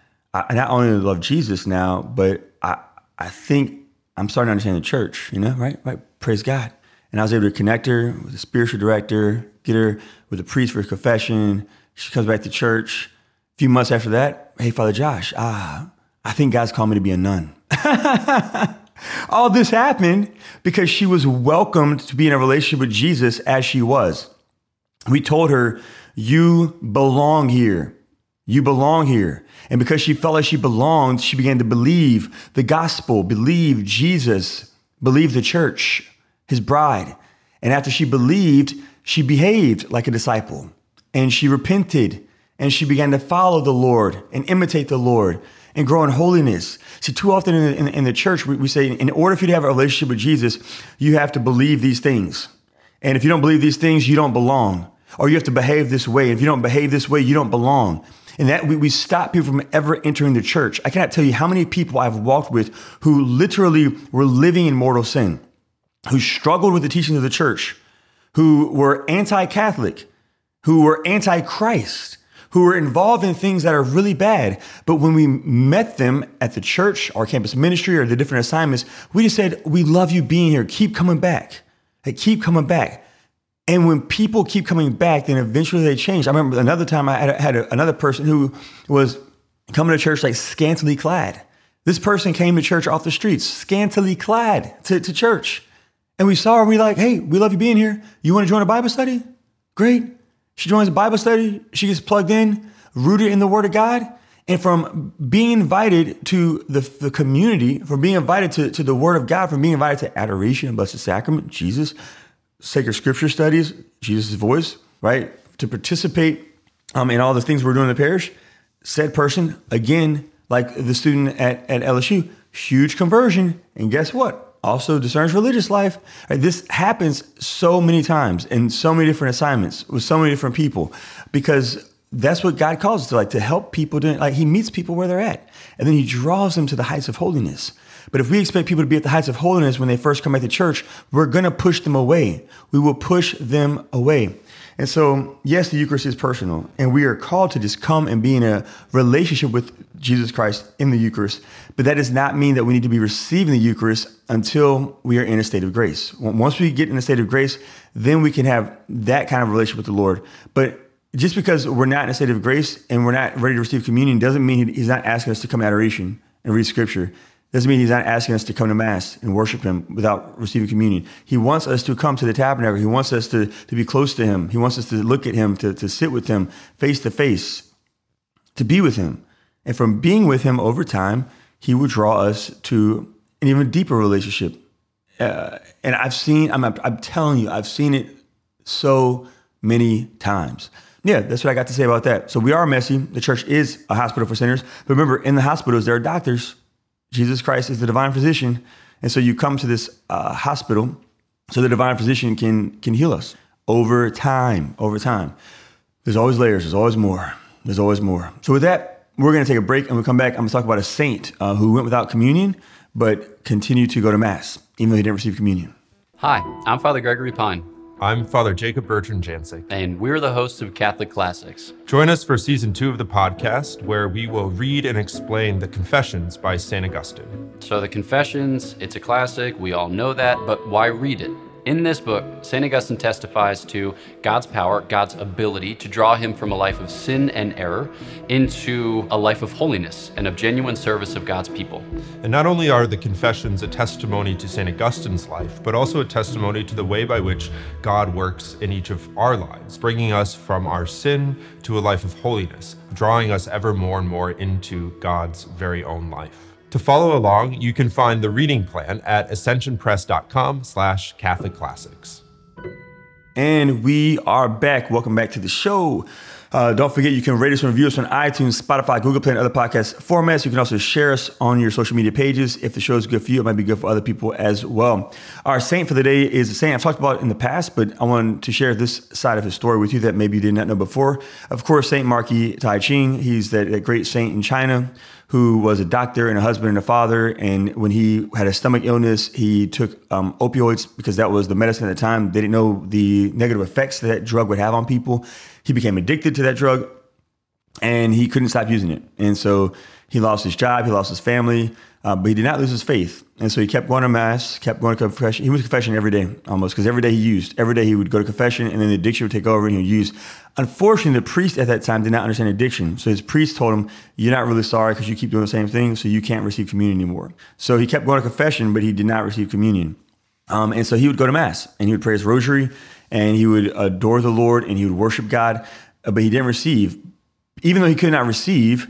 I not only love Jesus now, but I, I think I'm starting to understand the church, you know, right? Right. Praise God. And I was able to connect her with a spiritual director, get her with a priest for confession. She comes back to church. A few months after that, hey, Father Josh, ah, I think God's called me to be a nun. All this happened because she was welcomed to be in a relationship with Jesus as she was. We told her, You belong here. You belong here. And because she felt like she belonged, she began to believe the gospel, believe Jesus, believe the church, his bride. And after she believed, she behaved like a disciple and she repented and she began to follow the Lord and imitate the Lord and grow in holiness. See, too often in the, in, in the church, we, we say, in order for you to have a relationship with Jesus, you have to believe these things. And if you don't believe these things, you don't belong. Or you have to behave this way. If you don't behave this way, you don't belong. And that we, we stop people from ever entering the church. I cannot tell you how many people I've walked with who literally were living in mortal sin, who struggled with the teachings of the church, who were anti Catholic, who were anti Christ, who were involved in things that are really bad. But when we met them at the church, our campus ministry, or the different assignments, we just said, We love you being here. Keep coming back. Hey, keep coming back. And when people keep coming back, then eventually they change. I remember another time I had, had a, another person who was coming to church like scantily clad. This person came to church off the streets, scantily clad to, to church. And we saw her, we like, hey, we love you being here. You want to join a Bible study? Great. She joins a Bible study. She gets plugged in, rooted in the Word of God. And from being invited to the, the community, from being invited to, to the Word of God, from being invited to adoration and Blessed Sacrament, Jesus, sacred scripture studies, Jesus' voice, right? To participate um, in all the things we're doing in the parish, said person, again, like the student at, at LSU, huge conversion. And guess what? Also discerns religious life. Right? This happens so many times in so many different assignments with so many different people because that's what God calls us to, like to help people to like he meets people where they're at. And then he draws them to the heights of holiness. But if we expect people to be at the heights of holiness when they first come back to church, we're going to push them away. We will push them away. And so, yes, the Eucharist is personal, and we are called to just come and be in a relationship with Jesus Christ in the Eucharist. But that does not mean that we need to be receiving the Eucharist until we are in a state of grace. Once we get in a state of grace, then we can have that kind of relationship with the Lord. But just because we're not in a state of grace and we're not ready to receive communion doesn't mean He's not asking us to come to adoration and read Scripture doesn't mean he's not asking us to come to Mass and worship him without receiving communion. He wants us to come to the tabernacle. He wants us to, to be close to him. He wants us to look at him, to, to sit with him face to face, to be with him. And from being with him over time, he will draw us to an even deeper relationship. Uh, and I've seen, I'm, I'm telling you, I've seen it so many times. Yeah, that's what I got to say about that. So we are messy. The church is a hospital for sinners. But remember, in the hospitals, there are doctors Jesus Christ is the divine physician. And so you come to this uh, hospital so the divine physician can, can heal us over time, over time. There's always layers, there's always more, there's always more. So with that, we're going to take a break and we'll come back. I'm going to talk about a saint uh, who went without communion, but continued to go to Mass, even though he didn't receive communion. Hi, I'm Father Gregory Pine. I'm Father Jacob Bertrand Janczyk. And we're the hosts of Catholic Classics. Join us for season two of the podcast, where we will read and explain the Confessions by St. Augustine. So, the Confessions, it's a classic. We all know that, but why read it? In this book, St. Augustine testifies to God's power, God's ability to draw him from a life of sin and error into a life of holiness and of genuine service of God's people. And not only are the Confessions a testimony to St. Augustine's life, but also a testimony to the way by which God works in each of our lives, bringing us from our sin to a life of holiness, drawing us ever more and more into God's very own life. To follow along, you can find the reading plan at ascensionpress.com slash Catholic Classics. And we are back. Welcome back to the show. Uh, don't forget, you can rate us and review us on iTunes, Spotify, Google Play, and other podcast formats. You can also share us on your social media pages. If the show is good for you, it might be good for other people as well. Our saint for the day is a saint I've talked about in the past, but I wanted to share this side of his story with you that maybe you did not know before. Of course, Saint Mark Ji Tianxiang. He's that, that great saint in China who was a doctor and a husband and a father. And when he had a stomach illness, he took um, opioids because that was the medicine at the time. They didn't know the negative effects that, that drug would have on people. He became addicted to that drug and he couldn't stop using it. And so he lost his job, he lost his family, uh, but he did not lose his faith. And so he kept going to mass, kept going to confession. He was confession every day almost because every day he used. Every day he would go to confession and then the addiction would take over and he would use. Unfortunately, the priest at that time did not understand addiction. So his priest told him, You're not really sorry because you keep doing the same thing, so you can't receive communion anymore. So he kept going to confession, but he did not receive communion. Um, and so he would go to mass and he would pray his rosary and he would adore the Lord and he would worship God, but he didn't receive. Even though he could not receive,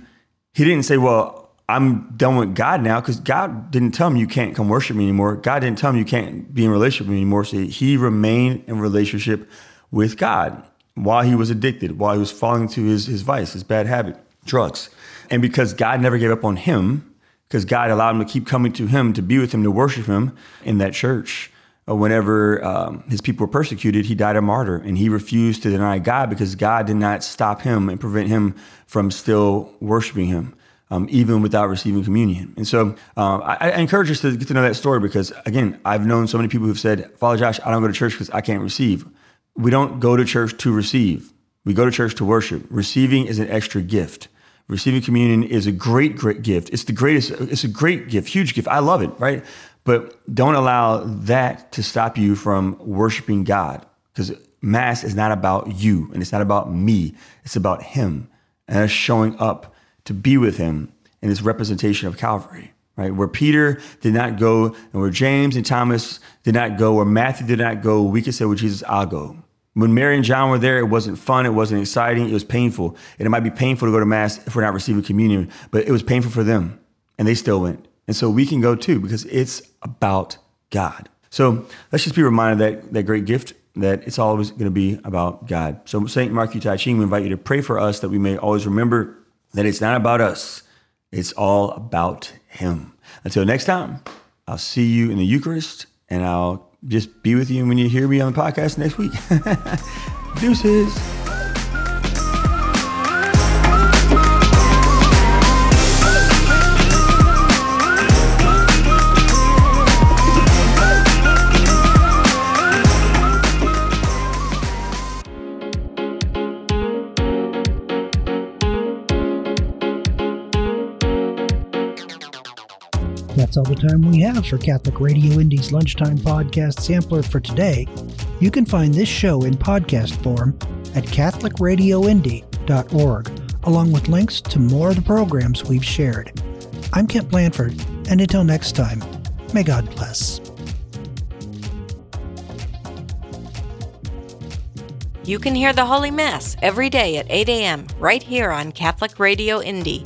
he didn't say, Well, I'm done with God now because God didn't tell him you can't come worship me anymore. God didn't tell him you can't be in relationship with me anymore. So he remained in relationship with God while he was addicted, while he was falling to his, his vice, his bad habit, drugs. And because God never gave up on him, because God allowed him to keep coming to him, to be with him, to worship him in that church. Uh, whenever um, his people were persecuted, he died a martyr and he refused to deny God because God did not stop him and prevent him from still worshiping him um, even without receiving communion. And so um, I, I, encourage us to get to know that story because, again, I've known so many people who've said, Father Josh, I don't go to church because I can't receive. We don't go to church to receive, we go to church to worship. Receiving is an extra gift. Receiving communion is a great, great gift. It's the greatest, it's a great gift, huge gift. I love it, right? But don't allow that to stop you from worshiping God because Mass is not about you and it's not about me. It's about Him and us showing up to be with him in this representation of Calvary, right? Where Peter did not go and where James and Thomas did not go, where Matthew did not go, we could say with Jesus, I'll go. When Mary and John were there, it wasn't fun, it wasn't exciting, it was painful. And it might be painful to go to Mass if we're not receiving communion, but it was painful for them, and they still went. And so we can go too because it's about God. So let's just be reminded that that great gift that it's always going to be about God. So St. Mark Ji Tianxiang, we invite you to pray for us that we may always remember that it's not about us, it's all about Him. Until next time, I'll see you in the Eucharist and I'll just be with you when you hear me on the podcast next week. Deuces. That's all the time we have for Catholic Radio Indy's Lunchtime Podcast Sampler for today. You can find this show in podcast form at CatholicRadioIndy.org, along with links to more of the programs we've shared. I'm Kent Blanford, and until next time, may God bless. You can hear the Holy Mass every day at 8 a.m. right here on Catholic Radio Indy.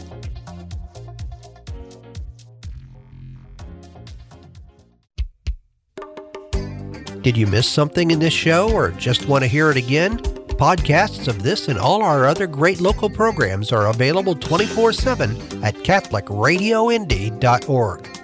Did you miss something in this show or just want to hear it again? Podcasts of this and all our other great local programs are available 24 7 at CatholicRadioIndy.org.